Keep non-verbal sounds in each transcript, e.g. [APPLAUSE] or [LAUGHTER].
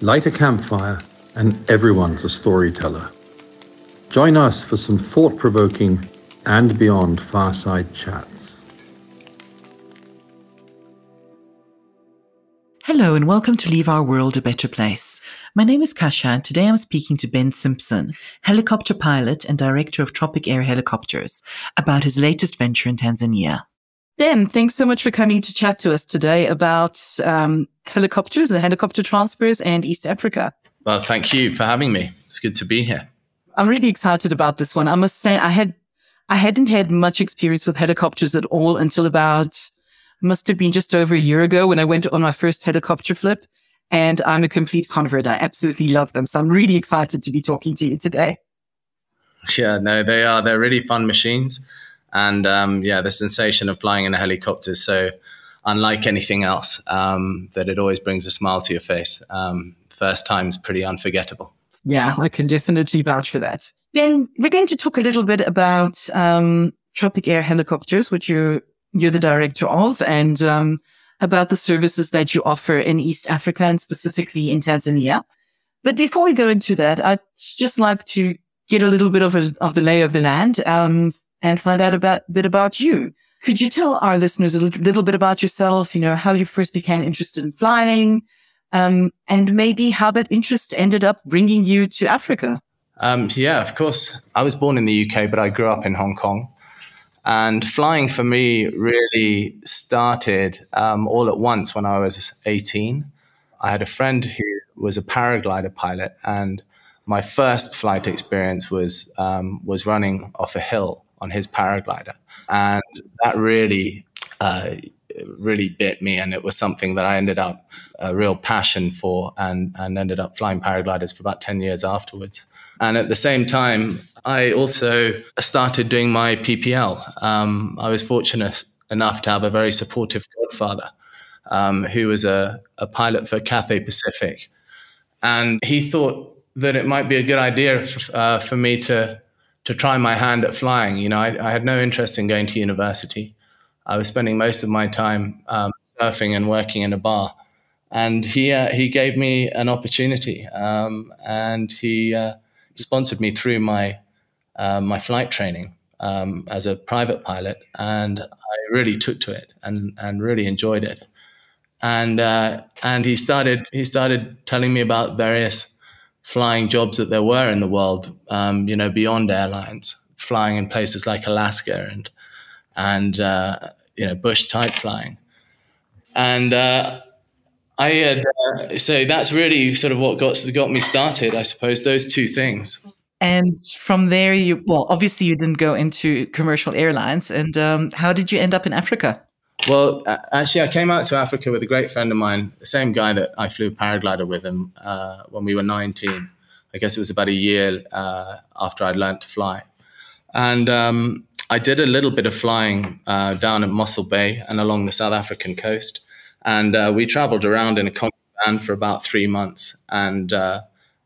Light a campfire, and everyone's a storyteller. Join us for some thought provoking and beyond fireside chats. Hello, and welcome to Leave Our World a Better Place. My name is Kasha, and today I'm speaking to Ben Simpson, helicopter pilot and director of Tropic Air Helicopters, about his latest venture in Tanzania. Ben, thanks so much for coming to chat to us today about um, helicopters and helicopter transfers and East Africa. Well, thank you for having me. It's good to be here. I'm really excited about this one. I must say, I had I hadn't had much experience with helicopters at all until about must have been just over a year ago when I went on my first helicopter flip. And I'm a complete convert. I absolutely love them. So I'm really excited to be talking to you today. Yeah, no, they are. They're really fun machines and um, yeah, the sensation of flying in a helicopter is so unlike anything else um, that it always brings a smile to your face. Um, first time's pretty unforgettable. Yeah, I can definitely vouch for that. Then we're going to talk a little bit about um, Tropic Air Helicopters, which you're you're the director of, and um, about the services that you offer in East Africa and specifically in Tanzania. But before we go into that, I'd just like to get a little bit of a, of the lay of the land. Um, and find out a bit, bit about you. Could you tell our listeners a little bit about yourself, you know, how you first became interested in flying, um, and maybe how that interest ended up bringing you to Africa? Um, yeah, of course. I was born in the UK, but I grew up in Hong Kong. And flying for me really started um, all at once when I was 18. I had a friend who was a paraglider pilot, and my first flight experience was um, was running off a hill on his paraglider. And that really, uh, really bit me. And it was something that I ended up a real passion for and, and ended up flying paragliders for about 10 years afterwards. And at the same time, I also started doing my PPL. Um, I was fortunate enough to have a very supportive godfather um, who was a, a pilot for Cathay Pacific. And he thought that it might be a good idea uh, for me to to try my hand at flying. You know, I, I, had no interest in going to university. I was spending most of my time um, surfing and working in a bar. And he uh, he gave me an opportunity, um, and he uh, sponsored me through my uh, my flight training um, as a private pilot, and I really took to it and and really enjoyed it. And uh, and he started he started telling me about various flying jobs that there were in the world, um, you know, beyond airlines, flying in places like Alaska and and uh, you know bush type flying, and uh, I had uh, so that's really sort of what got got me started, I suppose. Those two things. And from there, you well, obviously you didn't go into commercial airlines. And um, how did you end up in Africa? Well, actually, I came out to Africa with a great friend of mine, the same guy that I flew paraglider with him uh, when we were 19. I guess it was about a year uh, after I'd learned to fly. And um, I did a little bit of flying uh, down at Mossel Bay and along the South African coast. And uh, we traveled around in a van for about three months. And, uh,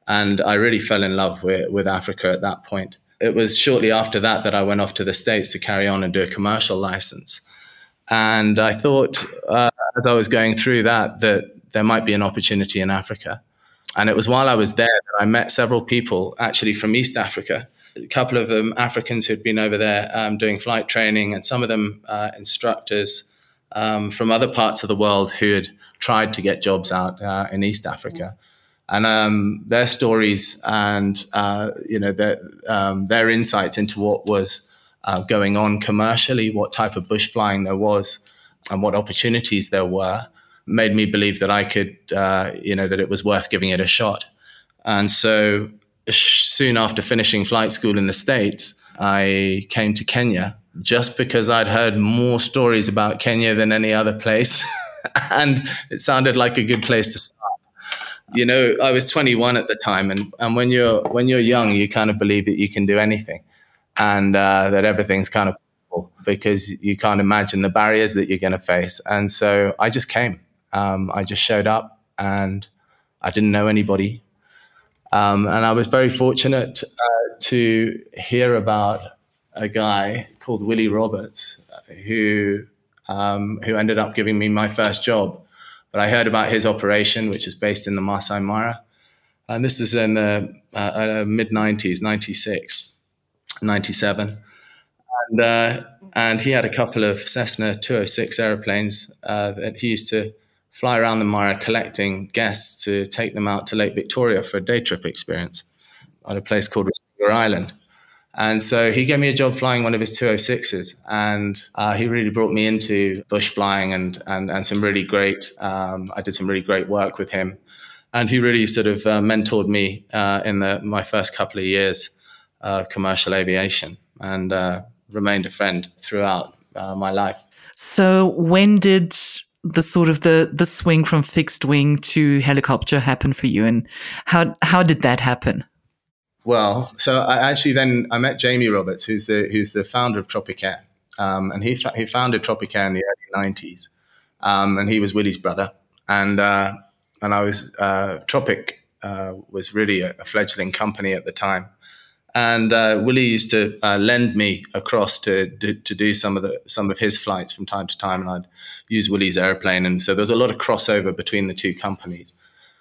and I really fell in love with, with Africa at that point. It was shortly after that that I went off to the States to carry on and do a commercial license. And I thought, uh, as I was going through that, that there might be an opportunity in Africa. And it was while I was there that I met several people actually from East Africa, a couple of them Africans who'd been over there um, doing flight training, and some of them uh, instructors um, from other parts of the world who had tried to get jobs out uh, in East Africa. And um, their stories and uh, you know their, um, their insights into what was uh, going on commercially, what type of bush flying there was, and what opportunities there were, made me believe that I could, uh, you know, that it was worth giving it a shot. And so soon after finishing flight school in the States, I came to Kenya just because I'd heard more stories about Kenya than any other place. [LAUGHS] and it sounded like a good place to start. You know, I was 21 at the time, and, and when you're when you're young, you kind of believe that you can do anything and uh, that everything's kind of possible because you can't imagine the barriers that you're going to face. And so I just came. Um, I just showed up and I didn't know anybody. Um, and I was very fortunate uh, to hear about a guy called Willie Roberts who um, who ended up giving me my first job But I heard about his operation, which is based in the Masai Mara. And this is in the uh, uh, mid 90s, 96, 97. And, uh, and he had a couple of Cessna 206 airplanes uh, that he used to fly around the Mara collecting guests to take them out to Lake Victoria for a day trip experience at a place called River Island. And so he gave me a job flying one of his 206s. And uh, he really brought me into bush flying and, and, and some really great, um, I did some really great work with him. And he really sort of uh, mentored me uh, in the, my first couple of years of commercial aviation and uh, remained a friend throughout uh, my life. So when did the sort of the the swing from fixed wing to helicopter happen for you? And how how did that happen? Well, so I actually then I met Jamie Roberts, who's the who's the founder of Tropic Air, um, and he he founded Tropic Air in the early '90s, um, and he was Willie's brother, and uh, and I was uh, Tropic uh, was really a, a, fledgling company at the time, and uh, Willie used to uh, lend me across to, to, to do some of the some of his flights from time to time, and I'd use Willie's airplane, and so there was a lot of crossover between the two companies.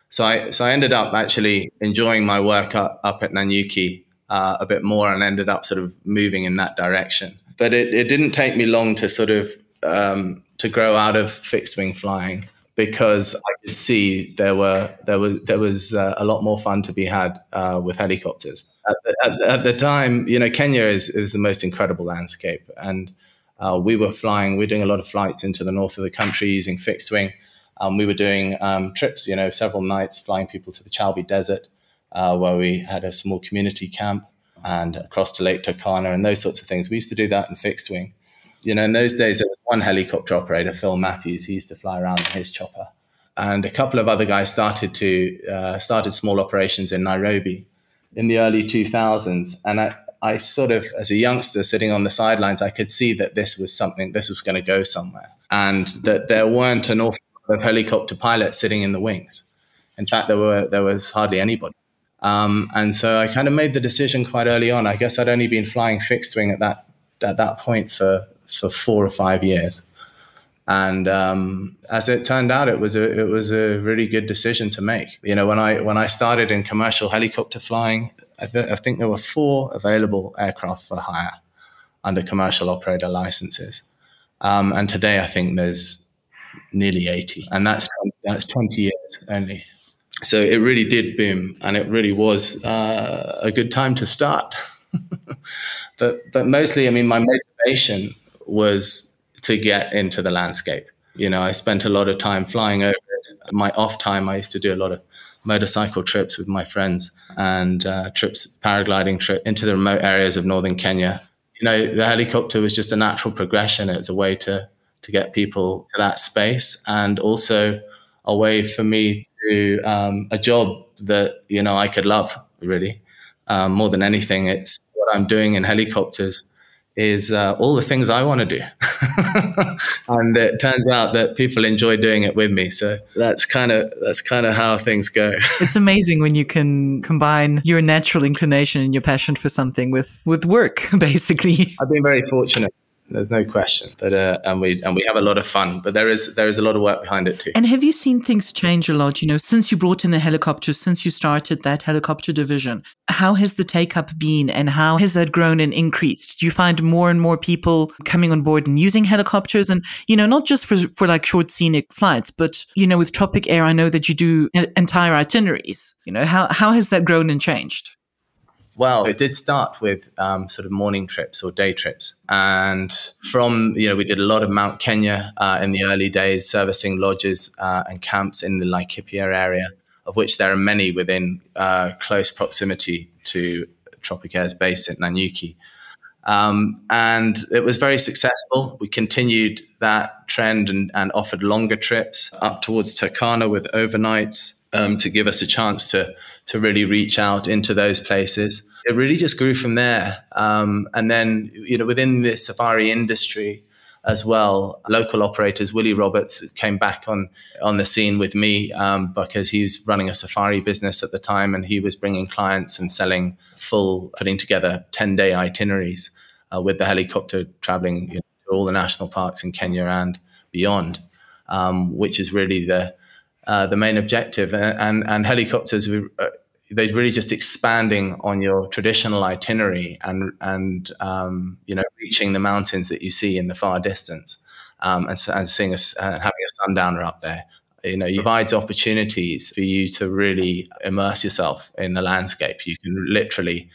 So I so I ended up actually enjoying my work up, up at Nanyuki uh, a bit more and ended up sort of moving in that direction. But it, it didn't take me long to sort of um, to grow out of fixed wing flying because I could see there were there was there was uh, a lot more fun to be had uh, with helicopters. At the, at, the, time, you know, Kenya is is the most incredible landscape, and uh, we were flying. We we're doing a lot of flights into the north of the country using fixed wing. Um, we were doing um, trips, you know, several nights flying people to the Chalbi Desert, uh, where we had a small community camp, and across to Lake Turkana and those sorts of things. We used to do that in fixed wing. You know, in those days, there was one helicopter operator, Phil Matthews. He used to fly around in his chopper, and a couple of other guys started to uh, started small operations in Nairobi in the early 2000s. And I, I sort of, as a youngster sitting on the sidelines, I could see that this was something, this was going to go somewhere, and that there weren't an awful lot of helicopter pilots sitting in the wings. In fact, there were there was hardly anybody. Um, and so I kind of made the decision quite early on. I guess I'd only been flying fixed wing at that at that point for for four or five years. And um, as it turned out, it was a it was a really good decision to make. You know, when I when I started in commercial helicopter flying, I, th- I think there were four available aircraft for hire under commercial operator licenses. Um, and today, I think there's nearly 80 and that's that's 20 years only so it really did boom and it really was uh, a good time to start [LAUGHS] but but mostly i mean my motivation was to get into the landscape. You know i spent a lot of time flying over it. My off time i used to do a lot of motorcycle trips with my friends and uh, trips paragliding trip into the remote areas of northern kenya. You know the helicopter was just a natural progression. It's a way to to get people to that space and also a way for me to um, a job that you know I could love really. Um, more than anything. It's what I'm doing in helicopters is uh, all the things I want to do, [LAUGHS] and it turns out that people enjoy doing it with me. So that's kind of that's kind of how things go. [LAUGHS] it's amazing when you can combine your natural inclination and your passion for something with with work, [LAUGHS] basically. I've been very fortunate. There's no question, but uh, and we and we have a lot of fun. But there is there is a lot of work behind it too. And have you seen things change a lot? You know, since you brought in the helicopters, since you started that helicopter division, how has the take up been, and how has that grown and increased? Do you find more and more people coming on board and using helicopters, and you know, not just for for like short scenic flights, but you know, with Tropic Air, I know that you do entire itineraries. You know, how how has that grown and changed? Well, it did start with um, sort of morning trips or day trips. And from, you know, we did a lot of Mount Kenya uh, in the early days, servicing lodges uh, and camps in the Laikipia area, of which there are many within uh, close proximity to Tropic Air's base at Nanyuki. Um, and it was very successful. We continued that trend and, and offered longer trips up towards Turkana with overnights um, to give us a chance to to really reach out into those places. It really just grew from there. Um, and then, you know, within the safari industry as well, local operators, Willie Roberts came back on on the scene with me um, because he was running a safari business at the time, and he was bringing clients and selling full, putting together ten day itineraries uh, with the helicopter traveling you know, to all the national parks in Kenya and beyond. um, which is really the uh, the main objective. And and, and helicopters, uh, they're really just expanding on your traditional itinerary and and um, you know reaching the mountains that you see in the far distance, um, and, and seeing us uh, having a sundowner up there. You know, it provides opportunities for you to really immerse yourself in the landscape. You can literally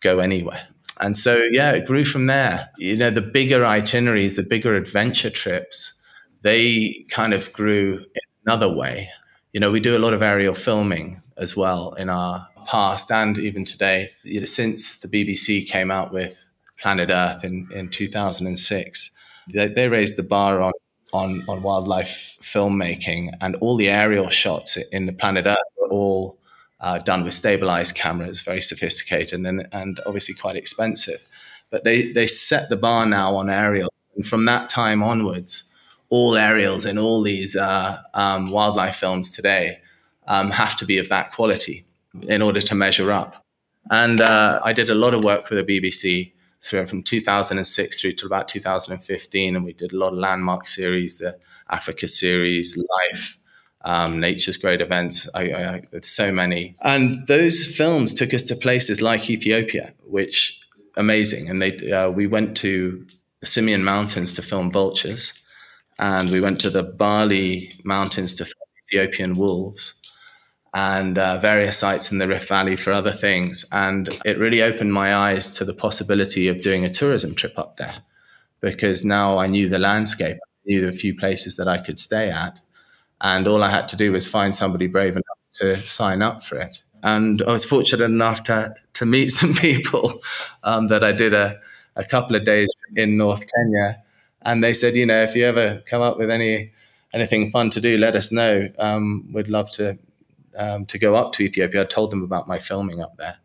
go anywhere. And so, yeah, it grew from there. You know, the bigger itineraries, the bigger adventure trips, they kind of grew in another way. You know, we do a lot of aerial filming as well in our past and even today. You know, since the BBC came out with Planet Earth in, in 2006, they, they raised the bar on, on, on wildlife filmmaking, and all the aerial shots in the Planet Earth were all uh, done with stabilized cameras, very sophisticated and, and obviously quite expensive. But they, they set the bar now on aerial. And from that time onwards, all aerials in all these uh, um, wildlife films today um, have to be of that quality in order to measure up. And uh, I did a lot of work with the BBC through from 2006 through to about 2015, and we did a lot of landmark series, the Africa series, Life, um, Nature's Great Events. I, I, so many, and those films took us to places like Ethiopia, which amazing. And they uh, we went to the Simien Mountains to film vultures, and we went to the Bale Mountains to Ethiopian wolves and uh, various sites in the Rift Valley for other things. And it really opened my eyes to the possibility of doing a tourism trip up there because now I knew the landscape, I knew a few places that I could stay at. And all I had to do was find somebody brave enough to sign up for it. And I was fortunate enough to, to meet [LAUGHS] some people um, that I did a, a couple of days in North Kenya. And they said, you know, if you ever come up with any anything fun to do, let us know. Um, we'd love to um, to go up to Ethiopia. I told them about my filming up there,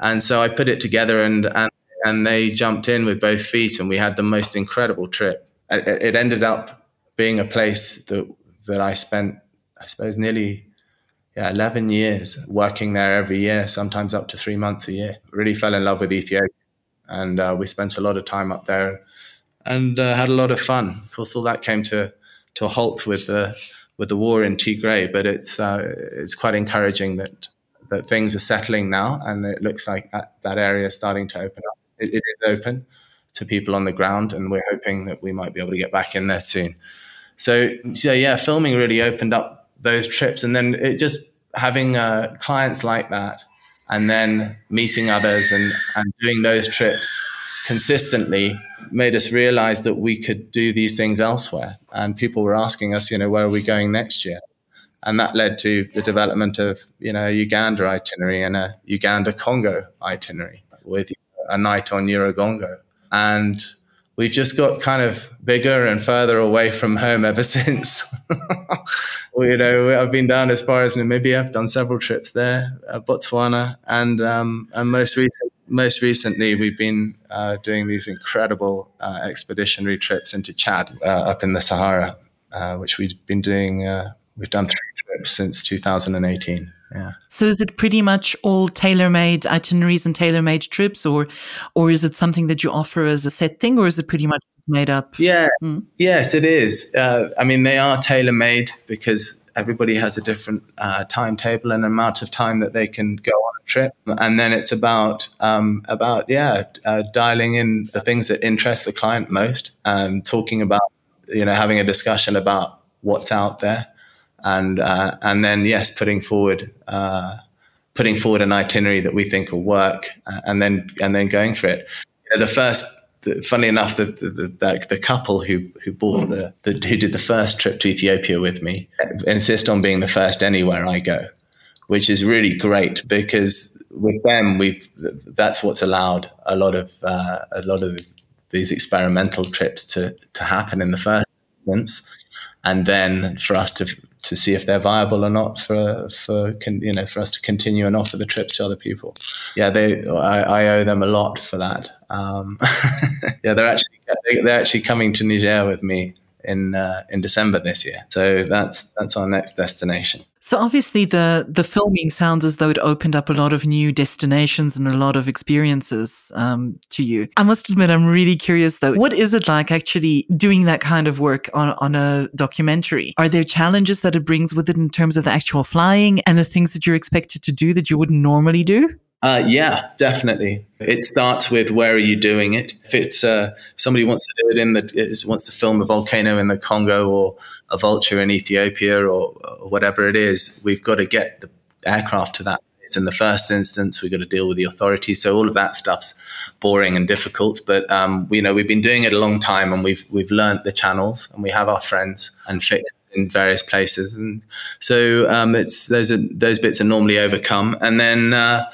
and so I put it together, and and and they jumped in with both feet, and we had the most incredible trip. It, it ended up being a place that that I spent, I suppose, nearly yeah, 11 years working there every year, sometimes up to three months a year. Really fell in love with Ethiopia. And uh, we spent a lot of time up there and uh, had a lot of fun. Of course, all that came to, to a halt with the, with the war in Tigray, but it's, uh, it's quite encouraging that, that things are settling now and it looks like that, that area is starting to open up. it, it is open to people on the ground, and we're hoping that we might be able to get back in there soon. So, so yeah, filming really opened up those trips, and then it just having uh, clients like that, and then meeting others and and doing those trips consistently made us realize that we could do these things elsewhere. And people were asking us, you know, where are we going next year? And that led to the development of, you know, a Uganda itinerary and a Uganda Congo itinerary with a night on Nyiragongo. And we've just got kind of bigger and further away from home ever [LAUGHS] since. [LAUGHS] you know, I've been down as far as Namibia. I've done several trips there, uh, Botswana, and um, and most recent, most recently, we've been uh, doing these incredible uh, expeditionary trips into Chad, uh, up in the Sahara, uh, which we've been doing. Uh, we've done three trips since 2018. Yeah. So is it pretty much all tailor-made itineraries and tailor-made trips, or or is it something that you offer as a set thing, or is it pretty much made up? Yeah. Mm. Yes, it is. Uh, I mean, they are tailor-made because everybody has a different uh, timetable and amount of time that they can go on a trip, and then it's about um, about yeah, uh, dialing in the things that interest the client most, and talking about you know having a discussion about what's out there and uh, and then yes, putting forward uh, putting forward an itinerary that we think will work, uh, and then and then going for it. You know, the first, the, funnily enough, the the, the the, couple who who bought the, the who did the first trip to Ethiopia with me insist on being the first anywhere I go, which is really great because with them we that's what's allowed a lot of uh, a lot of these experimental trips to to happen in the first instance and then for us to to see if they're viable or not for for you know for us to continue and offer the trips to other people. Yeah, they I, I owe them a lot for that. Um, [LAUGHS] yeah, they're actually they're actually coming to Niger with me in uh, in December this year. So that's that's our next destination. So obviously the the filming sounds as though it opened up a lot of new destinations and a lot of experiences um, to you. I must admit, I'm really curious though. What is it like actually doing that kind of work on on a documentary? Are there challenges that it brings with it in terms of the actual flying and the things that you're expected to do that you wouldn't normally do? Uh, yeah, definitely. It starts with where are you doing it? If it's uh, somebody wants to do it in the wants to film a volcano in the Congo or a vulture in Ethiopia or, or whatever it is, we've got to get the aircraft to that place in the first instance. We've got to deal with the authorities. So all of that stuff's boring and difficult. But um, you know we've been doing it a long time, and we've we've learned the channels, and we have our friends and fixed in various places, and so um, it's those are those bits are normally overcome, and then. Uh,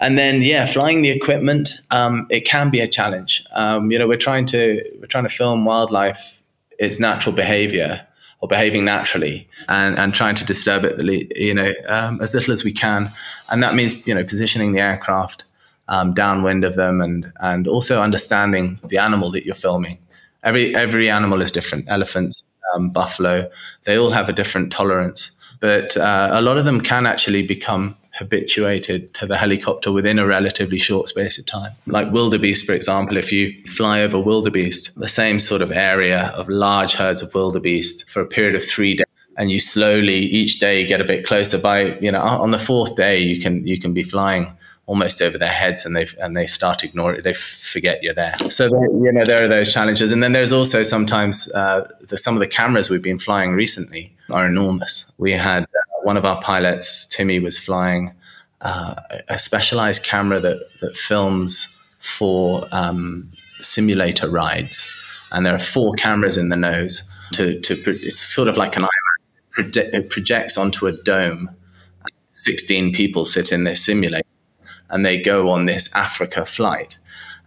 and then yeah, flying the equipment, um, it can be a challenge. Um, you know, we're trying to we're trying to film wildlife its natural behavior or behaving naturally, and and trying to disturb it, you know, um, as little as we can, and that means you know positioning the aircraft um, downwind of them, and and also understanding the animal that you're filming. Every every animal is different. Elephants, um, buffalo, they all have a different tolerance, but uh, a lot of them can actually become habituated to the helicopter within a relatively short space of time. Like wildebeest, for example, if you fly over wildebeest, the same sort of area of large herds of wildebeest for a period of three days. And you slowly each day get a bit closer. By you know, on the fourth day, you can you can be flying almost over their heads and they and they start ignoring. They forget you're there. So you know there are those challenges, and then there's also sometimes uh, the, some of the cameras we've been flying recently are enormous. We had one of our pilots, Timmy, was flying uh, a specialized camera that, that films for um, simulator rides. And there are four cameras in the nose. To, to it's sort of like an IMAX. It projects onto a dome. 16 people sit in this simulator and they go on this Africa flight.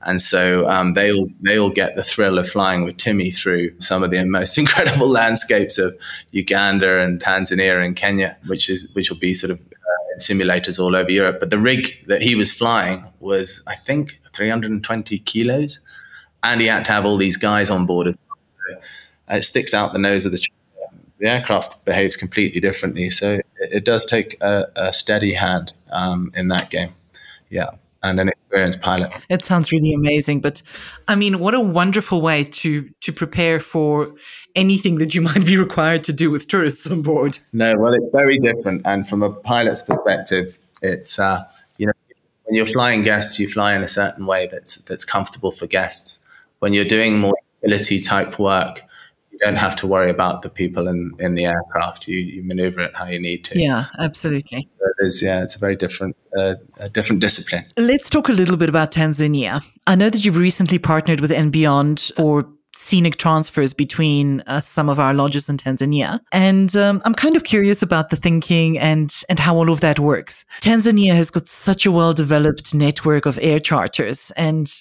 And so um, they all they all get the thrill of flying with Timmy through some of the [LAUGHS] most incredible landscapes of Uganda and Tanzania and Kenya, which is which will be sort of uh, simulators all over Europe. But the rig that he was flying was, I think, 320 kilos, and he had to have all these guys on board as well. So uh, it sticks out the nose of the. The aircraft behaves completely differently, so it, it does take a, a steady hand um, in that game. Yeah and an experienced pilot. It sounds really amazing, but I mean, what a wonderful way to to prepare for anything that you [LAUGHS] might be required to do with tourists on board. No, well, it's very different, and from a pilot's perspective, it's uh, you know when you're flying guests, you fly in a certain way that's that's comfortable for guests. When you're doing more utility type work, you don't have to worry about the people in, in the aircraft. You, you maneuver it how you need to. Yeah, absolutely. So it is, yeah, it's a very different, uh, a different discipline. Let's talk a little bit about Tanzania. I know that you've recently partnered with & Beyond for scenic transfers between uh, some of our lodges in Tanzania. And um, I'm kind of curious about the thinking and, and how all of that works. Tanzania has got such a well developed network of air charters and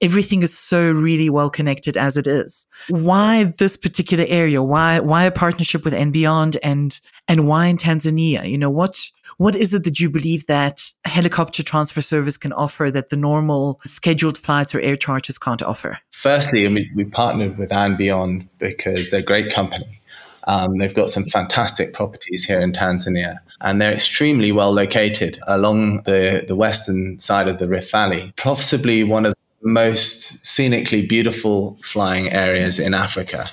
everything is so really well connected as it is. Why this particular area? Why, why a partnership with & Beyond and, and why in Tanzania? You know, what, what is it that you believe that helicopter transfer service can offer that the normal scheduled flights or air charters can't offer? Firstly, we, we partnered with & Beyond because they're a great company. Um, they've got some fantastic properties here in Tanzania, and they're extremely well located along the, the western side of the Rift Valley. Possibly one of the most scenically beautiful flying areas in Africa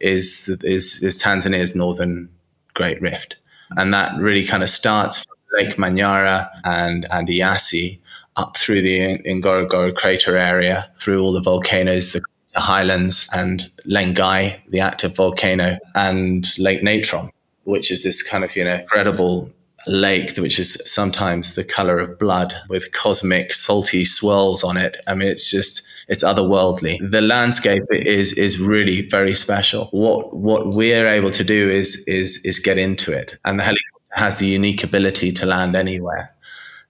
is, is, is Tanzania's northern Great Rift and that really kind of starts from Lake Manyara and and Eyasi up through the Ngorongoro crater area, through all the volcanoes, the highlands, and Lengai, the active volcano, and Lake Natron, which is this kind of you know incredible lake which is sometimes the color of blood with cosmic salty swirls on it. I mean it's just it's otherworldly. The landscape is is really very special. What what we're able to do is is is get into it. And the helicopter has the unique ability to land anywhere.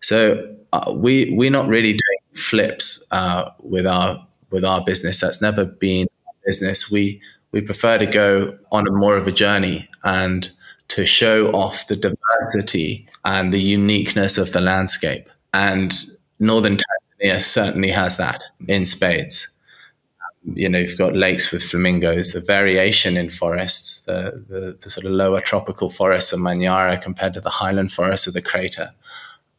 So uh, we we're not really doing flips uh, with our with our business. That's never been business. We we prefer to go on a more of a journey and to show off the diversity and the uniqueness of the landscape. And northern Tanzania certainly has that in spades. you know, you've got lakes with flamingos, the variation in forests, the, the, the sort of lower tropical forests of Manyara compared to the highland forests of the crater,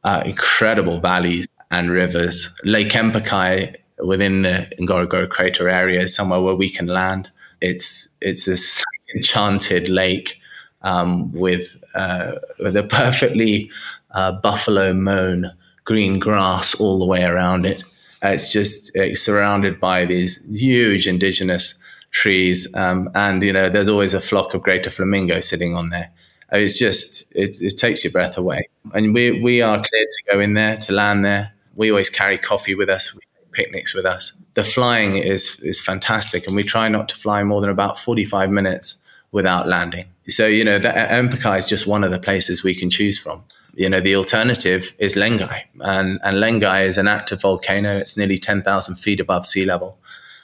uh, incredible valleys and rivers. Lake Empekai within the Ngorongoro crater area is somewhere where we can land. It's it's this [LAUGHS] enchanted lake um, with uh, with a perfectly uh, buffalo mown green grass all the way around it. Uh, it's just it's surrounded by these huge indigenous trees, um, and you know there's always a flock of greater flamingo sitting on there. Uh, it's just it, it takes your breath away, and we we are cleared to go in there to land there. We always carry coffee with us. Picnics with us. The flying is is fantastic, and we try not to fly more than about 45 minutes without landing. So you know, that Empekai is just one of the places we can choose from you know, the alternative is Lengai. And, and Lengai is an active volcano. It's nearly 10,000 feet above sea level.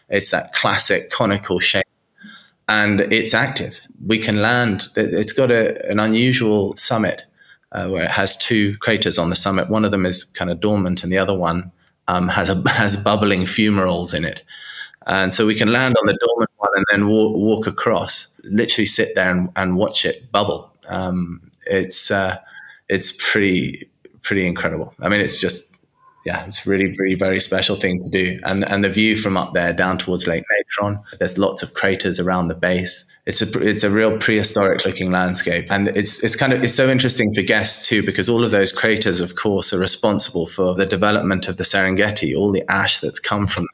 It's that classic conical shape. And it's active. We can land. It's got a, an unusual summit uh, where it has two craters on the summit. One of them is kind of dormant, and the other one um, has a [LAUGHS] has bubbling fumaroles in it. And so we can land on the dormant one and then walk, walk across, literally sit there and, and watch it bubble. Um, it's uh, it's pretty pretty incredible. I mean, it's just yeah, it's really really very special thing to do. And and the view from up there down towards Lake Natron, there's lots of craters around the base. It's a it's a real prehistoric looking landscape, and it's it's kind of it's so interesting for guests too because all of those craters, of course, are responsible for the development of the Serengeti. All the ash that's come from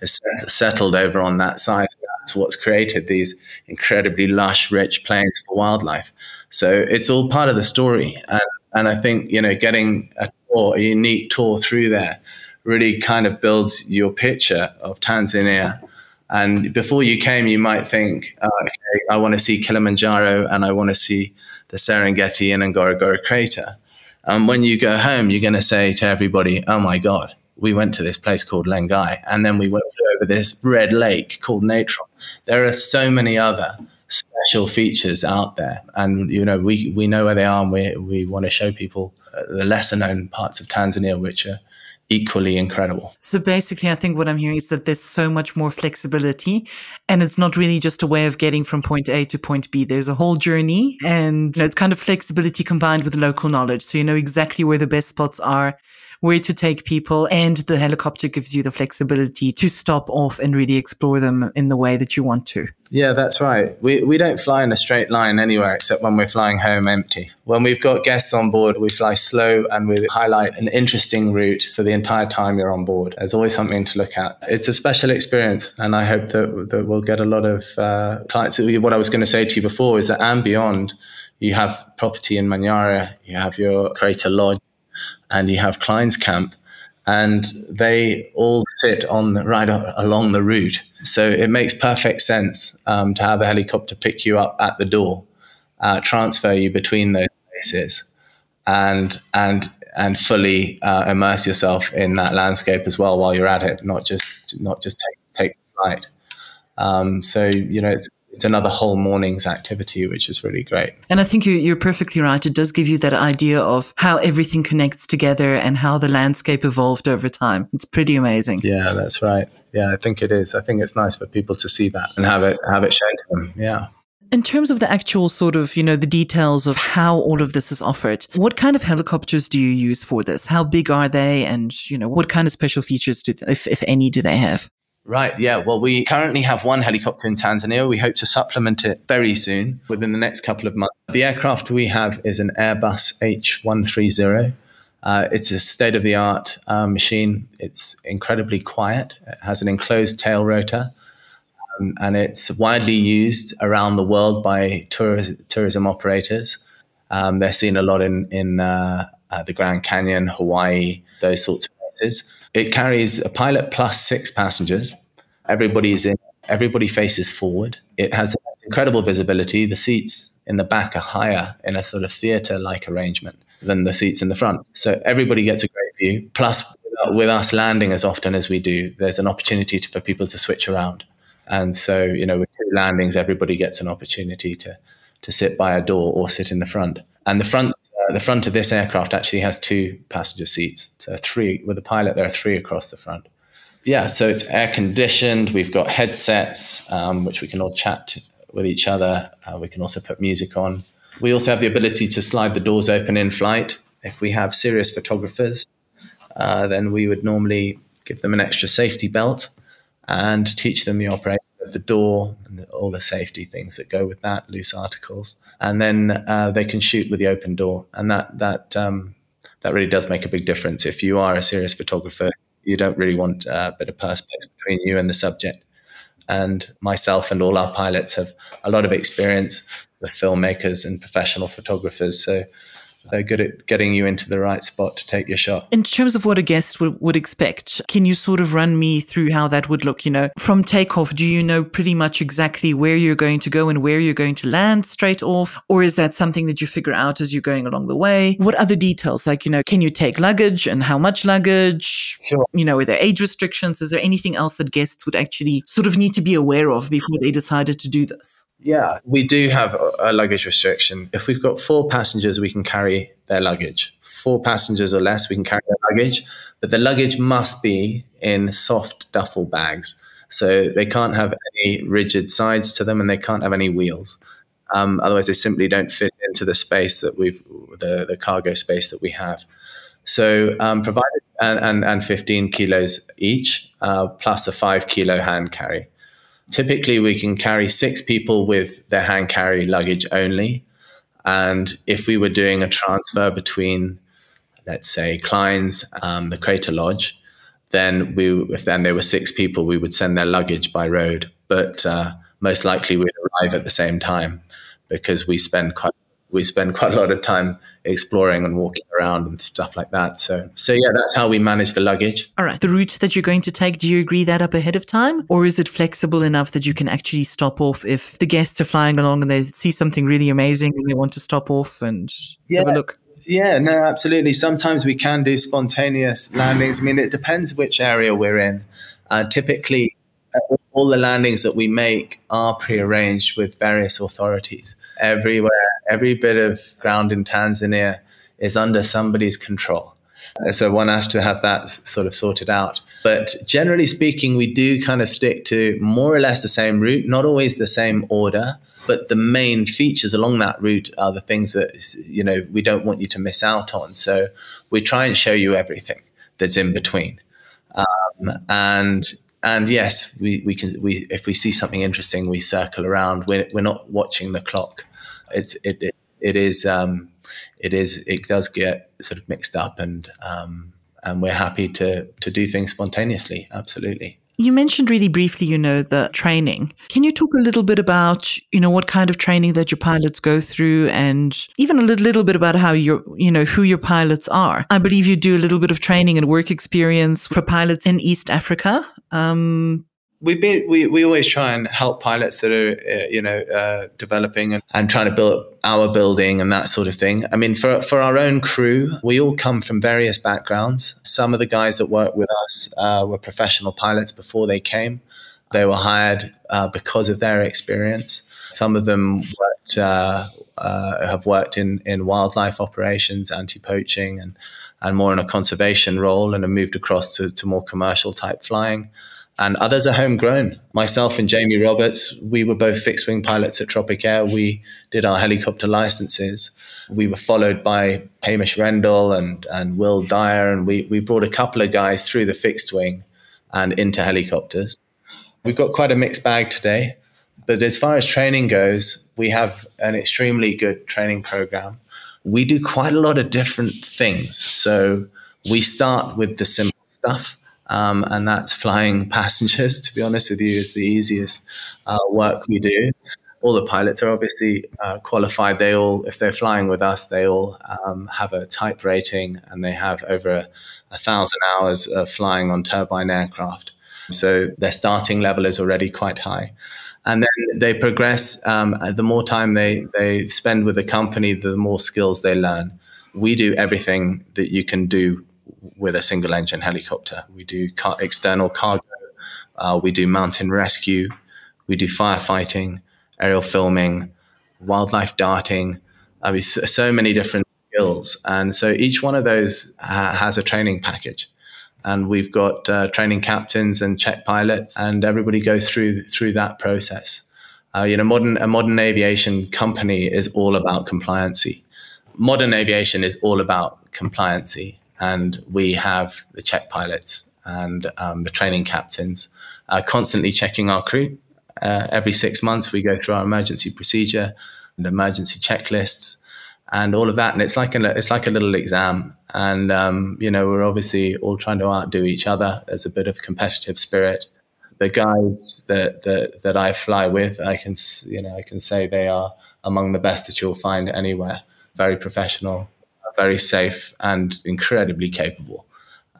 is settled over on that side. That's what's created these incredibly lush, rich plains for wildlife. So it's all part of the story. And, and I think, you know, getting a tour, a unique tour through there really kind of builds your picture of Tanzania. And before you came, you might think, oh, okay, I want to see Kilimanjaro and I want to see the Serengeti and Ngorongoro crater. And when you go home, you're going to say to everybody, oh my God, we went to this place called Lengai, and then we went over this red lake called Natron. There are so many other special features out there, and you know we we know where they are, and we we want to show people uh, the lesser known parts of Tanzania, which are equally incredible. So basically, I think what I'm hearing is that there's so much more flexibility, and it's not really just a way of getting from point A to point B. There's a whole journey, and you know, it's kind of flexibility combined with local knowledge. So you know exactly where the best spots are where to take people. And the helicopter gives you the flexibility to stop off and really explore them in the way that you want to. Yeah, that's right. We, we don't fly in a straight line anywhere except when we're flying home empty. When we've got guests on board, we fly slow and we highlight an interesting route for the entire time you're on board. There's always something to look at. It's a special experience, and I hope that, that we'll get a lot of uh, clients. What I was going to say to you before is that & Beyond, you have property in Manyara, you have your Crater Lodge, and you have Klein's Camp, and they all sit on right along the route. So it makes perfect sense um, to have a helicopter pick you up at the door, uh, transfer you between those places, and and and fully uh, immerse yourself in that landscape as well while you're at it, not just not just take take flight. Um, so you know it's it's another whole morning's activity, which is really great. And I think you're perfectly right. It does give you that idea of how everything connects together and how the landscape evolved over time. It's pretty amazing. Yeah, that's right. Yeah, I think it is. I think it's nice for people to see that and have it have it shown to them. Yeah. In terms of the actual sort of, you know, the details of how all of this is offered, what kind of helicopters do you use for this? How big are they? And, you know, what kind of special features do, if, if any, do they have? Right, yeah. Well, we currently have one helicopter in Tanzania. We hope to supplement it very soon, within the next couple of months. The aircraft we have is an Airbus H130. Uh, it's a state of the art uh, machine. It's incredibly quiet. It has an enclosed tail rotor, um, and it's widely used around the world by tour- tourism operators. Um, they're seen a lot in, in uh, uh the Grand Canyon, Hawaii, those sorts of places. It carries a pilot plus six passengers. Everybody's in. Everybody faces forward. It has incredible visibility. The seats in the back are higher in a sort of theatre-like arrangement than the seats in the front. So everybody gets a great view. Plus, with us landing as often as we do, there's an opportunity to, for people to switch around. And so, you know, with two landings, everybody gets an opportunity to to sit by a door or sit in the front. And the front uh, the front of this aircraft actually has two passenger seats. So three with the pilot, there are three across the front. yeah, so it's air conditioned. We've got headsets, um, which we can all chat with each other. Uh, we can also put music on. We also have the ability to slide the doors open in flight. If we have serious photographers, uh, then we would normally give them an extra safety belt and teach them the operation of the door and all the safety things that go with that, loose articles, and then uh, they can shoot with the open door, and that that um, that really does make a big difference. If you are a serious photographer, you don't really want a bit of perspex between you and the subject. And myself and all our pilots have a lot of experience with filmmakers and professional photographers, so they're good at getting you into the right spot to take your shot. In terms of what a guest would, would expect, can you sort of run me through how that would look? You know, from takeoff, do you know pretty much exactly where you're going to go and where you're going to land straight off? Or is that something that you figure out as you're going along the way? What other details? Like, you know, can you take luggage and how much luggage? Sure. You know, are there age restrictions? Is there anything else that guests would actually sort of need to be aware of before they decided to do this? Yeah, we do have a luggage restriction. If we've got four passengers, we can carry their luggage. Four passengers or less, we can carry their luggage, but the luggage must be in soft duffel bags. So they can't have any rigid sides to them and they can't have any wheels. Um, otherwise, they simply don't fit into the space that we've, the, the cargo space that we have. So, um, provided and, and, and 15 kilos each, uh, plus a five kilo hand carry. Typically, we can carry six people with their hand carry luggage only. And if we were doing a transfer between, let's say, Kleins, um, the Crater Lodge, then we, if then there were six people, we would send their luggage by road. But uh, most likely, we'd arrive at the same time because we spend quite we spend quite a lot of time exploring and walking around and stuff like that. So, so yeah, that's how we manage the luggage. All right. The route that you're going to take, do you agree that up ahead of time? Or is it flexible enough that you can actually stop off if the guests are flying along and they see something really amazing and they want to stop off and yeah. have a look? Yeah, no, absolutely. Sometimes we can do spontaneous landings. I mean, it depends which area we're in. Uh, typically, all the landings that we make are pre-arranged with various authorities everywhere. Every bit of ground in Tanzania is under somebody's control. So one has to have that sort of sorted out. But generally speaking, we do kind of stick to more or less the same route, not always the same order. But the main features along that route are the things that you know we don't want you to miss out on. So we try and show you everything that's in between. Um, and and yes, we, we can we if we see something interesting, we circle around. We're, we're not watching the clock it's it, it, it is um, it is it does get sort of mixed up and um, and we're happy to to do things spontaneously absolutely you mentioned really briefly, you know, the training. Can you talk a little bit about, you know, what kind of training that your pilots go through and even a little, little bit about how your, you know, who your pilots are? I believe you do a little bit of training and work experience for pilots in East Africa. Um, we've been we, we always try and help pilots that are uh, you know uh, developing and, and trying to build our building and that sort of thing. I mean for for our own crew we all come from various backgrounds. Some of the guys that work with us uh, were professional pilots before they came. They were hired uh, because of their experience. Some of them worked uh, uh, have worked in in wildlife operations anti-poaching and and more in a conservation role and have moved across to, to more commercial type flying and others are homegrown. Myself and Jamie Roberts, we were both fixed wing pilots at Tropic Air. We did our helicopter licenses. We were followed by Hamish Rendell and, and Will Dyer, and we, we brought a couple of guys through the fixed wing and into helicopters. We've got quite a mixed bag today, but as far as training goes, we have an extremely good training program. We do quite a lot of different things. So we start with the simple stuff um, and that's flying [LAUGHS] passengers. To be honest with you, is the easiest uh, work we do. All the pilots are obviously uh, qualified. They all, if they're flying with us, they all um, have a type rating and they have over a, a thousand hours of flying on turbine aircraft. So their starting level is already quite high and then they progress. Um, the more time they they spend with the company, the more skills they learn. We do everything that you can do with a single engine helicopter. We do car- external cargo, uh, we do mountain rescue, we do firefighting, aerial filming, wildlife darting. I mean, so, so many different skills. And so each one of those ha- has a training package. and we've got uh, training captains and check pilots, and everybody goes through through that process. Uh, you know, modern a modern aviation company is all about compliancy. Modern aviation is all about compliancy, and we have the check pilots and um, the training captains uh, constantly checking our crew. Uh, every six months, we go through our emergency procedure and emergency checklists and all of that. And it's like a it's like a little exam. And um, you know, we're obviously all trying to outdo each other. There's a bit of competitive spirit. The guys that that that I fly with, I can you know I can say they are among the best that you'll find anywhere. Very professional, very safe, and incredibly capable.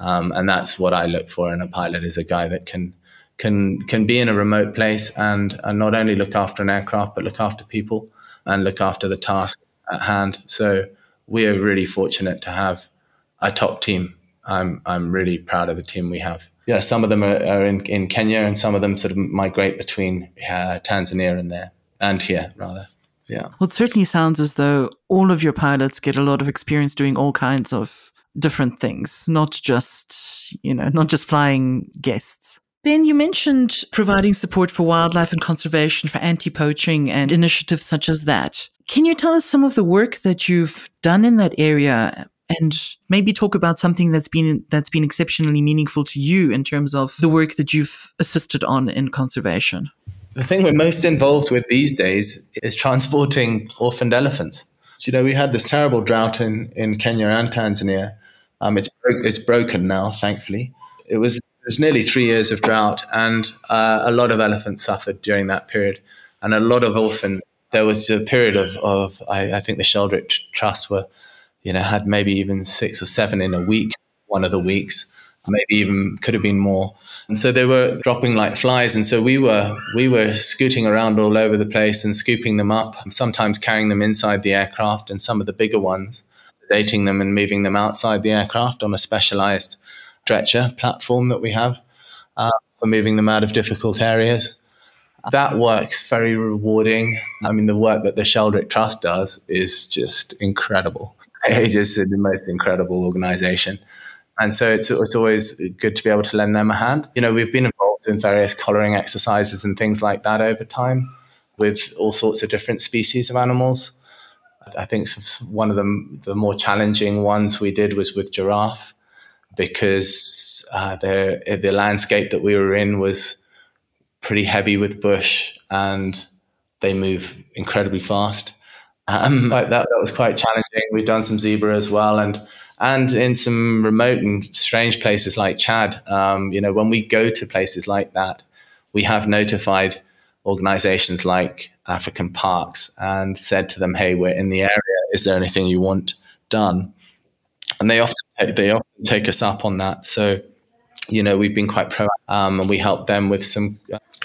Um, and that's what I look for in a pilot: is a guy that can can can be in a remote place and, and not only look after an aircraft but look after people and look after the task at hand. So we are really fortunate to have a top team. I'm I'm really proud of the team we have. Yeah, some of them are, are in, in Kenya, and some of them sort of migrate between uh, Tanzania and there and here rather. Yeah. Well, it certainly sounds as though all of your pilots get a lot of experience doing all kinds of different things, not just you know, not just flying guests. Ben, you mentioned providing support for wildlife and conservation for anti poaching and initiatives such as that. Can you tell us some of the work that you've done in that area and maybe talk about something that's been that's been exceptionally meaningful to you in terms of the work that you've assisted on in conservation? The thing we're most involved with these days is transporting orphaned elephants. You know, we had this terrible drought in, in Kenya and Tanzania. Um, it's it's broken now, thankfully. It was it was nearly three years of drought, and uh, a lot of elephants suffered during that period, and a lot of orphans there was a period of, of I, I think the Sheldrick Trust were, you know, had maybe even six or seven in a week, one of the weeks, maybe even could have been more. And so they were dropping like flies. And so we were we were scooting around all over the place and scooping them up, sometimes carrying them inside the aircraft, and some of the bigger ones, dating them and moving them outside the aircraft on a specialized stretcher platform that we have uh, for moving them out of difficult areas. That work's very rewarding. I mean, the work that the Sheldrick Trust does is just incredible. [LAUGHS] It's just the most incredible organization. And so it's, it's always good to be able to lend them a hand. You know, we've been involved in various collaring exercises and things like that over time with all sorts of different species of animals. I think one of the, the more challenging ones we did was with giraffe because uh, the, the landscape that we were in was pretty heavy with bush and they move incredibly fast. Um, that, that was quite challenging. We've done some zebra as well, and and in some remote and strange places like Chad. Um, you know, when we go to places like that, we have notified organizations like African Parks and said to them, "Hey, we're in the area. Is there anything you want done?" And they often they often take us up on that. So, you know, we've been quite pro, um, and we help them with some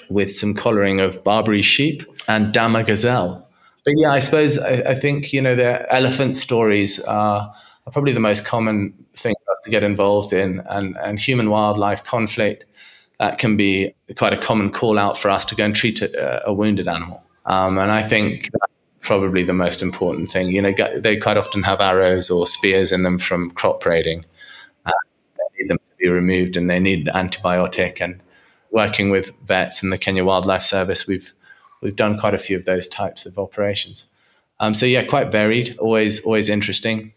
with some collaring of Barbary sheep and Dama gazelle. But yeah, I suppose I, I think you know the elephant stories are, are, probably the most common thing for us to get involved in, and and human wildlife conflict that can be quite a common call out for us to go and treat a, a wounded animal. Um, and I think probably the most important thing. You know, they quite often have arrows or spears in them from crop raiding. Uh, they need them to be removed, and they need the antibiotic and working with vets and the Kenya Wildlife Service, we've we've done quite a few of those types of operations. Um, so yeah, quite varied, always always interesting,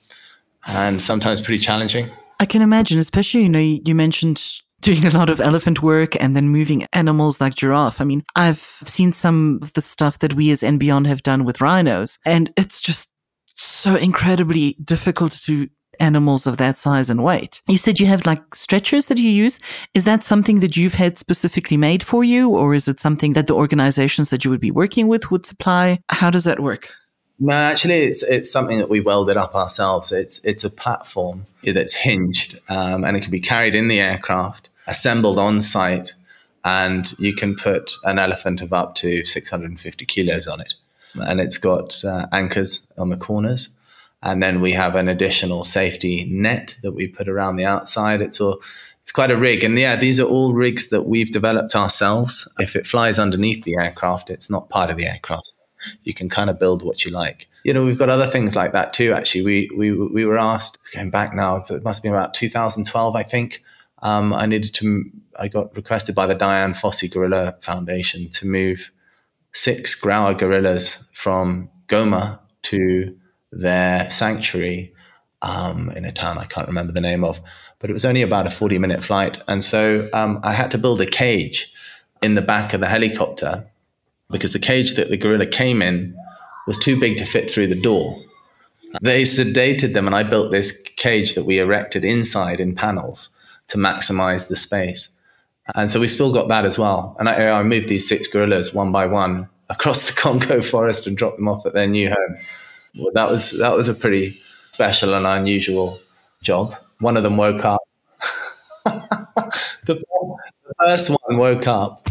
and sometimes pretty challenging. I can imagine, especially you know you, mentioned doing a lot of elephant work and then moving animals like giraffe. I mean, I've seen some of the stuff that we as &Beyond have done with rhinos, and it's just so incredibly difficult to animals of that size and weight. You said you have like stretchers that you use. Is that something that you've had specifically made for you, or is it something that the organizations that you would be working with would supply? How does that work? No, actually, it's it's something that we welded up ourselves. It's it's a platform that's hinged, um, and it can be carried in the aircraft, assembled on site, and you can put an elephant of up to 650 kilos on it. And it's got uh, anchors on the corners, and then we have an additional safety net that we put around the outside. It's all it's quite a rig, and yeah, these are all rigs that we've developed ourselves. If it flies underneath the aircraft, it's not part of the aircraft. You can kind of build what you like. You know, we've got other things like that too. Actually, we we we were asked going back now. It must be about 2012, I think. um, I needed to. I got requested by the Dian Fossey Gorilla Foundation to move six Grauer gorillas from Goma to their sanctuary um, in a town I can't remember the name of, but it was only about a 40 minute flight. And so um, I had to build a cage in the back of the helicopter because the cage that the gorilla came in was too big to fit through the door. They sedated them, and I built this cage that we erected inside in panels to maximize the space. And so we still got that as well. And I, I moved these six gorillas one by one across the [LAUGHS] Congo forest and dropped them off at their new home. Well, that was that was a pretty special and unusual job. One of them woke up. [LAUGHS] the, the first one woke up,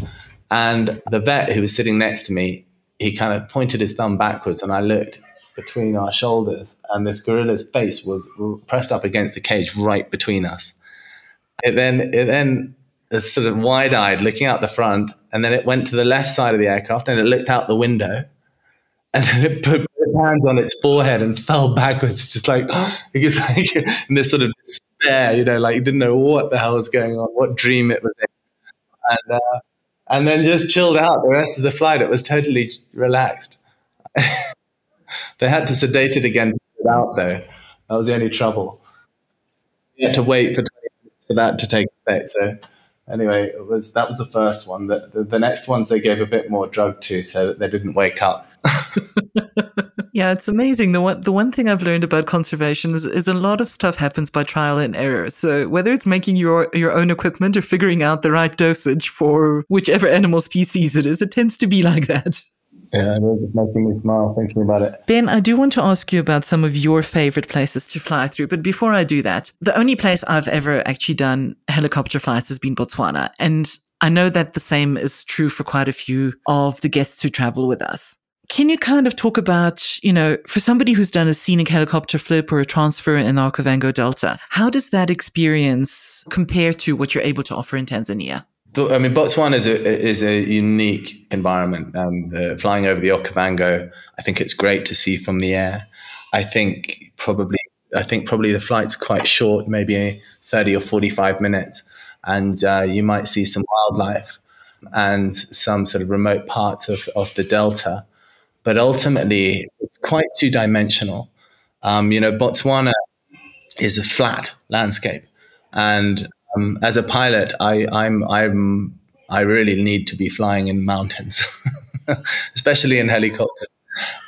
and the vet who was sitting next to me, he kind of pointed his thumb backwards, and I looked between our shoulders, and this gorilla's face was pressed up against the cage right between us. It then it then is sort of wide eyed, looking out the front, and then it went to the left side of the aircraft and it looked out the window, and then it put hands on its forehead and fell backwards, just like [GASPS] because like in this sort of despair, you know, like you didn't know what the hell was going on, what dream it was in, and uh, and then just chilled out the rest of the flight. It was totally relaxed. [LAUGHS] they had to sedate it again to get it out though. That was the only trouble. Had to wait for for that to take effect. So anyway, it was that was the first one. The, the, the next ones they gave a bit more drug to, so that they didn't wake up. [LAUGHS] yeah, it's amazing. The one the one thing I've learned about conservation is, is a lot of stuff happens by trial and error. So whether it's making your your own equipment or figuring out the right dosage for whichever animal species it is, it tends to be like that. Yeah, it is. It's making me smile thinking about it. Ben, I do want to ask you about some of your favorite places to fly through. But before I do that, the only place I've ever actually done helicopter flights has been Botswana. And I know that the same is true for quite a few of the guests who travel with us. Can you kind of talk about, you know, for somebody who's done a scenic helicopter flip or a transfer in the Okavango Delta, how does that experience compare to what you're able to offer in Tanzania? I mean, Botswana is a is a unique environment. Um, the, flying over the Okavango, I think it's great to see from the air. I think probably I think probably the flight's quite short, maybe thirty or forty five minutes, and uh, you might see some wildlife and some sort of remote parts of, of the delta. But ultimately, it's quite two dimensional. Um, you know, Botswana is a flat landscape, and um, as a pilot, I, I'm I'm I really need to be flying in mountains, [LAUGHS] especially in helicopter.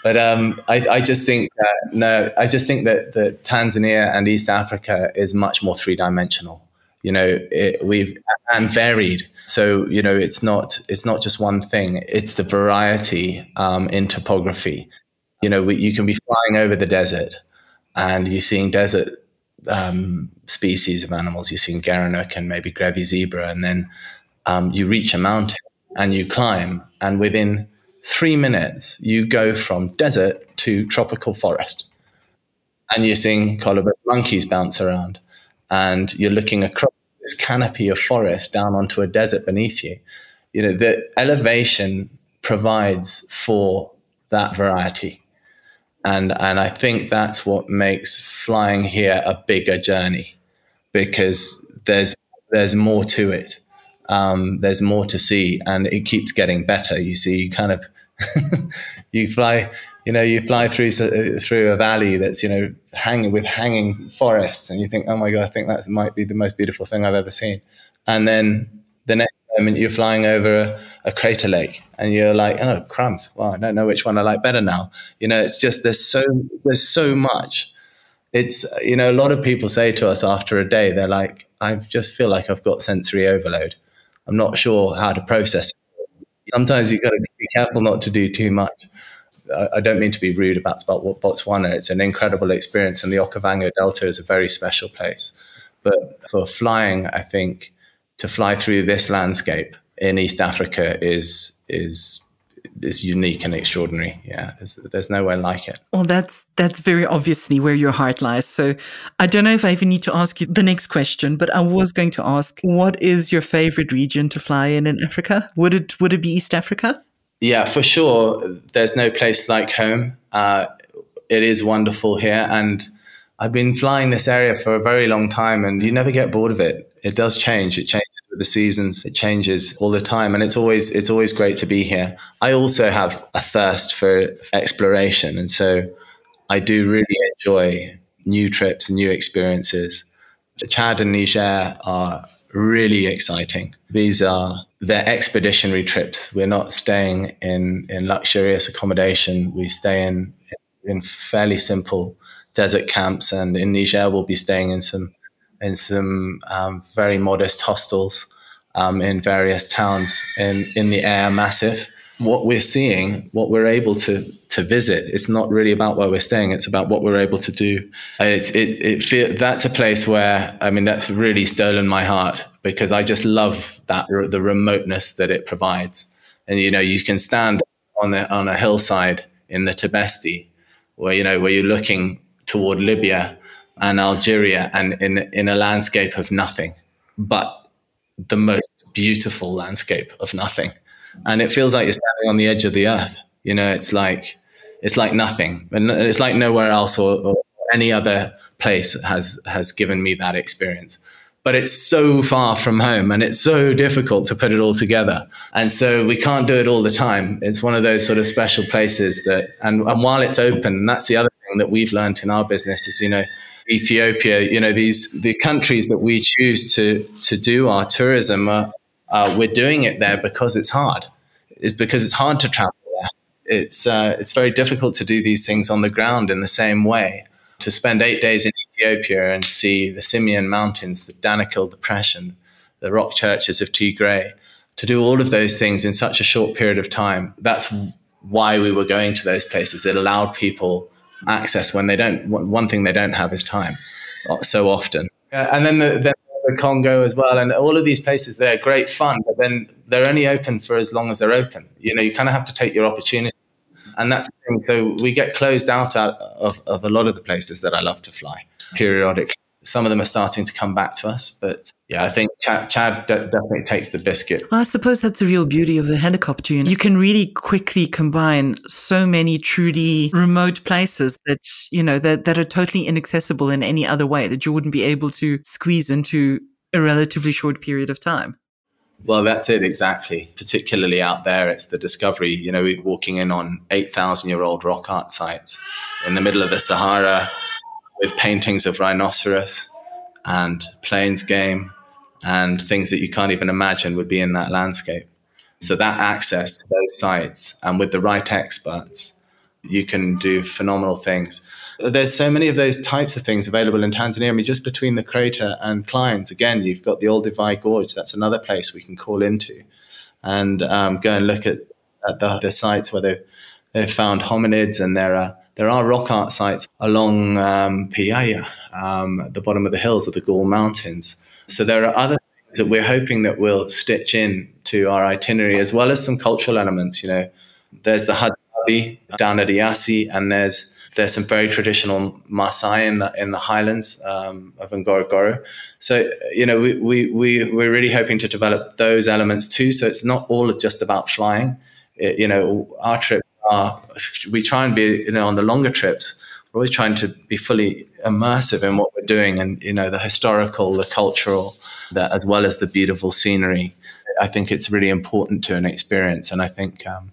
But um, I, I, just think that, no, I just think that, that Tanzania and East Africa is much more three dimensional. You know, it, we've and varied. So you know, it's not it's not just one thing. It's the variety um, in topography. You know, we, you can be flying over the desert, and you're seeing desert um, species of animals. You're seeing gerenuk and maybe Grevy zebra, and then um, you reach a mountain and you climb, and within three minutes you go from desert to tropical forest, and you're seeing colobus monkeys bounce around, and you're looking across this canopy of forest down onto a desert beneath you. You know the elevation provides for that variety and and I think that's what makes flying here a bigger journey because there's there's more to it. Um, there's more to see, and it keeps getting better. You see, you kind of [LAUGHS] you fly, you know, you fly through uh, through a valley that's you know hanging with hanging forests, and you think, oh my god, I think that might be the most beautiful thing I've ever seen. And then the next moment you're flying over a, a, crater lake and you're like, oh crumbs, well, I don't know which one I like better now. You know, it's just there's so there's so much. It's you know, a lot of people say to us after a day, they're like, I just feel like I've got sensory overload. I'm not sure how to process it. Sometimes you've got to be careful not to do too much. I don't mean to be rude about Botswana. It's an incredible experience, and the Okavango Delta is a very special place. But for flying, I think to fly through this landscape in East Africa is is is unique and extraordinary. Yeah, there's, there's nowhere like it. Well, that's that's very obviously where your heart lies. So I don't know if I even need to ask you the next question, but I was going to ask, what is your favorite region to fly in in Africa? Would it would it be East Africa? Yeah, for sure. There's no place like home. Uh, it is wonderful here, and I've been flying this area for a very long time, and you never get bored of it It does change. It changes with the seasons. It changes all the time, and it's always it's always great to be here. I also have a thirst for exploration, and so I do really enjoy new trips and new experiences. Chad and Niger are really exciting. These are they're expeditionary trips. We're not staying in in luxurious accommodation. We stay in in fairly simple desert camps, and in Niger we'll be staying in some in some um, very modest hostels um, in various towns in in the Air Massif. What we're seeing, what we're able to to visit, it's not really about where we're staying. It's about what we're able to do. Uh, it's, it it feel, that's a place where I mean that's really stolen my heart because I just love that the remoteness that it provides. And you know, you can stand on the on a hillside in the Tibesti, where you know where you're looking toward Libya and Algeria, and in in a landscape of nothing, but the most beautiful landscape of nothing, and it feels like you're standing on the edge of the earth. You know, it's like it's like nothing, and it's like nowhere else or, or any other place has has given me that experience but it's so far from home and it's so difficult to put it all together. And so we can't do it all the time. It's one of those sort of special places that, and, and while it's open, and that's the other thing that we've learned in our business is, you know, Ethiopia, you know, these, the countries that we choose to, to do our tourism, uh, uh, we're doing it there because it's hard. It's because it's hard to travel there. It's, uh, it's very difficult to do these things on the ground in the same way to spend eight days in Ethiopia and see the Simien Mountains, the Danakil Depression, the rock churches of Tigray, to do all of those things in such a short period of time. That's why we were going to those places. It allowed people access when they don't. One thing they don't have is time, uh, so often. Uh, and then the, the, the Congo as well, and all of these places. They're great fun, but then they're only open for as long as they're open. You know, you kind of have to take your opportunity and that's the thing. So we get closed out of, of a lot of the places that I love to fly periodically. Some of them are starting to come back to us, but yeah, I think Chad, Chad definitely takes the biscuit. Well, I suppose that's the real beauty of the helicopter. You, know? you can really quickly combine so many truly remote places that you know that that are totally inaccessible in any other way that you wouldn't be able to squeeze into a relatively short period of time. Well, that's it exactly. Particularly out there, it's the discovery. You know, we're walking in on 8,000 year old rock art sites in the middle of the Sahara with paintings of rhinoceros and plains game and things that you can't even imagine would be in that landscape. So, that access to those sites and with the right experts, you can do phenomenal things there's so many of those types of things available in Tanzania. I mean, just between the crater and clients, again, you've got the Olduvai Gorge. That's another place we can call into and um, go and look at, at the, the, sites where they, they've found hominids. And there are, there are rock art sites along um, Piyaya, um, at the bottom of the hills of the Gol Mountains. So there are other things that we're hoping that we'll stitch in to our itinerary, as well as some cultural elements. You know, there's the Hadzabe down at Eyasi, and there's there's some very traditional Maasai in the in the highlands um, of Ngorongoro. So you know we, we we we're really hoping to develop those elements too. So it's not all just about flying. It, you know, our trip are we try and be you know on the longer trips. We're always trying to be fully immersive in what we're doing, and you know the historical, the cultural, the, as well as the beautiful scenery. I think it's really important to an experience, and I think. Um,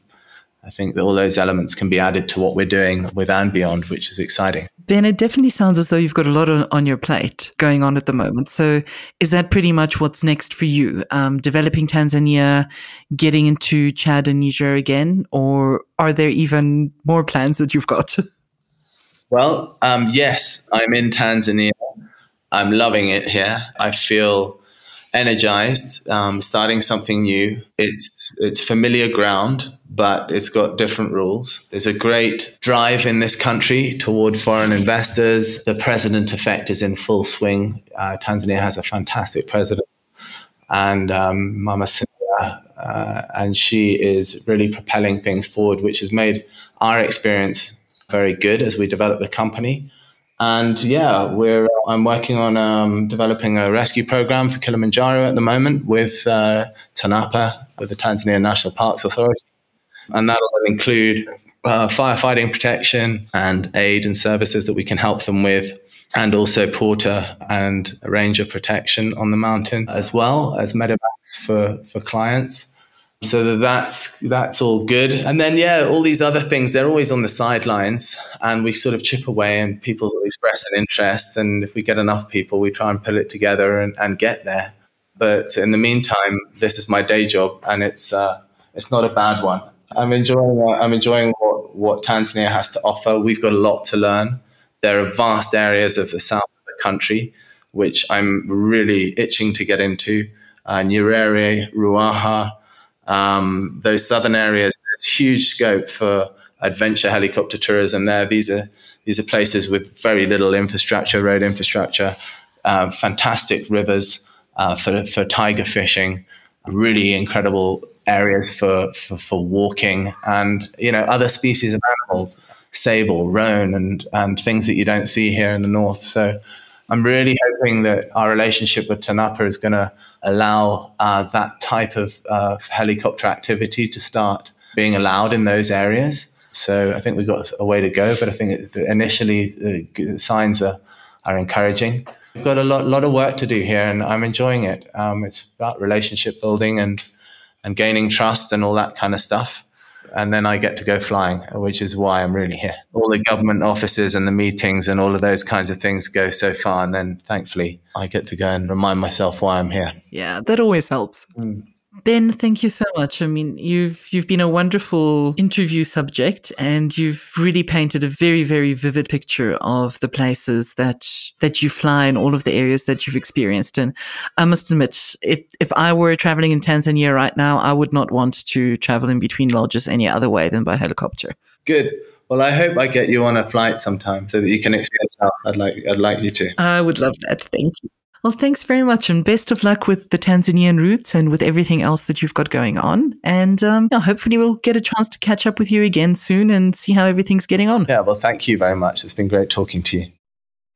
I think that all those elements can be added to what we're doing with &Beyond, which is exciting. Ben, it definitely sounds as though you've got a lot on, on your plate going on at the moment. So, is that pretty much what's next for you? Um, developing Tanzania, getting into Chad and Niger again, or are there even more plans that you've got? [LAUGHS] Well, um, yes, I'm in Tanzania. I'm loving it here. I feel energized, um, starting something new. It's it's familiar ground, but it's got different rules. There's a great drive in this country toward foreign investors. The president effect is in full swing. Uh, Tanzania has a fantastic president, and um, Mama Samia, uh, and she is really propelling things forward, which has made our experience very good as we develop the company. And yeah, we're I'm working on um, developing a rescue program for Kilimanjaro at the moment with uh, TANAPA, with the Tanzania National Parks Authority, and that'll include uh, firefighting protection and aid and services that we can help them with, and also porter and ranger protection on the mountain as well as medevacs for, for clients. So that's that's all good. And then yeah, all these other things they're always on the sidelines, and we sort of chip away, and people express an interest, and if we get enough people, we try and pull it together and, and get there. But in the meantime, this is my day job, and it's uh, it's not a bad one. I'm enjoying uh, I'm enjoying what, what Tanzania has to offer. We've got a lot to learn. There are vast areas of the south of the country which I'm really itching to get into. Uh, Nyerere, Ruaha, um, those southern areas, there's huge scope for adventure helicopter tourism there. These are these are places with very little infrastructure, road infrastructure, uh, fantastic rivers uh, for for tiger fishing, really incredible areas for, for for walking, and you know other species of animals, sable, roan, and and things that you don't see here in the north. So. I'm really hoping that our relationship with TANAPA is going to allow uh, that type of uh, helicopter activity to start being allowed in those areas. So I think we've got a way to go, but I think initially the signs are, are encouraging. We've got a lot, lot of work to do here, and I'm enjoying it. Um, it's about relationship building and and gaining trust and all that kind of stuff and then I get to go flying, which is why I'm really here. All the government offices and the meetings and all of those kinds of things go so far, and then thankfully I get to go and remind myself why I'm here. Yeah, that always helps. Mm. Ben, thank you so much. I mean, you've you've been a wonderful interview subject, and you've really painted a very, very vivid picture of the places that that you fly and all of the areas that you've experienced. And I must admit, if if I were traveling in Tanzania right now, I would not want to travel in between lodges any other way than by helicopter. Good. Well, I hope I get you on a flight sometime so that you can experience South. I'd like I'd like you to. I would love that. Thank you. Well, thanks very much and best of luck with the Tanzanian roots and with everything else that you've got going on. And um, yeah, hopefully we'll get a chance to catch up with you again soon and see how everything's getting on. Yeah, well, thank you very much. It's been great talking to you.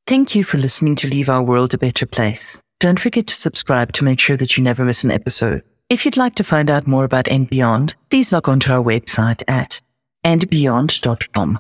Thank you for listening to Leave Our World a Better Place. Don't forget to subscribe to make sure that you never miss an episode. If you'd like to find out more about And Beyond, please log on to our website at andbeyond.com.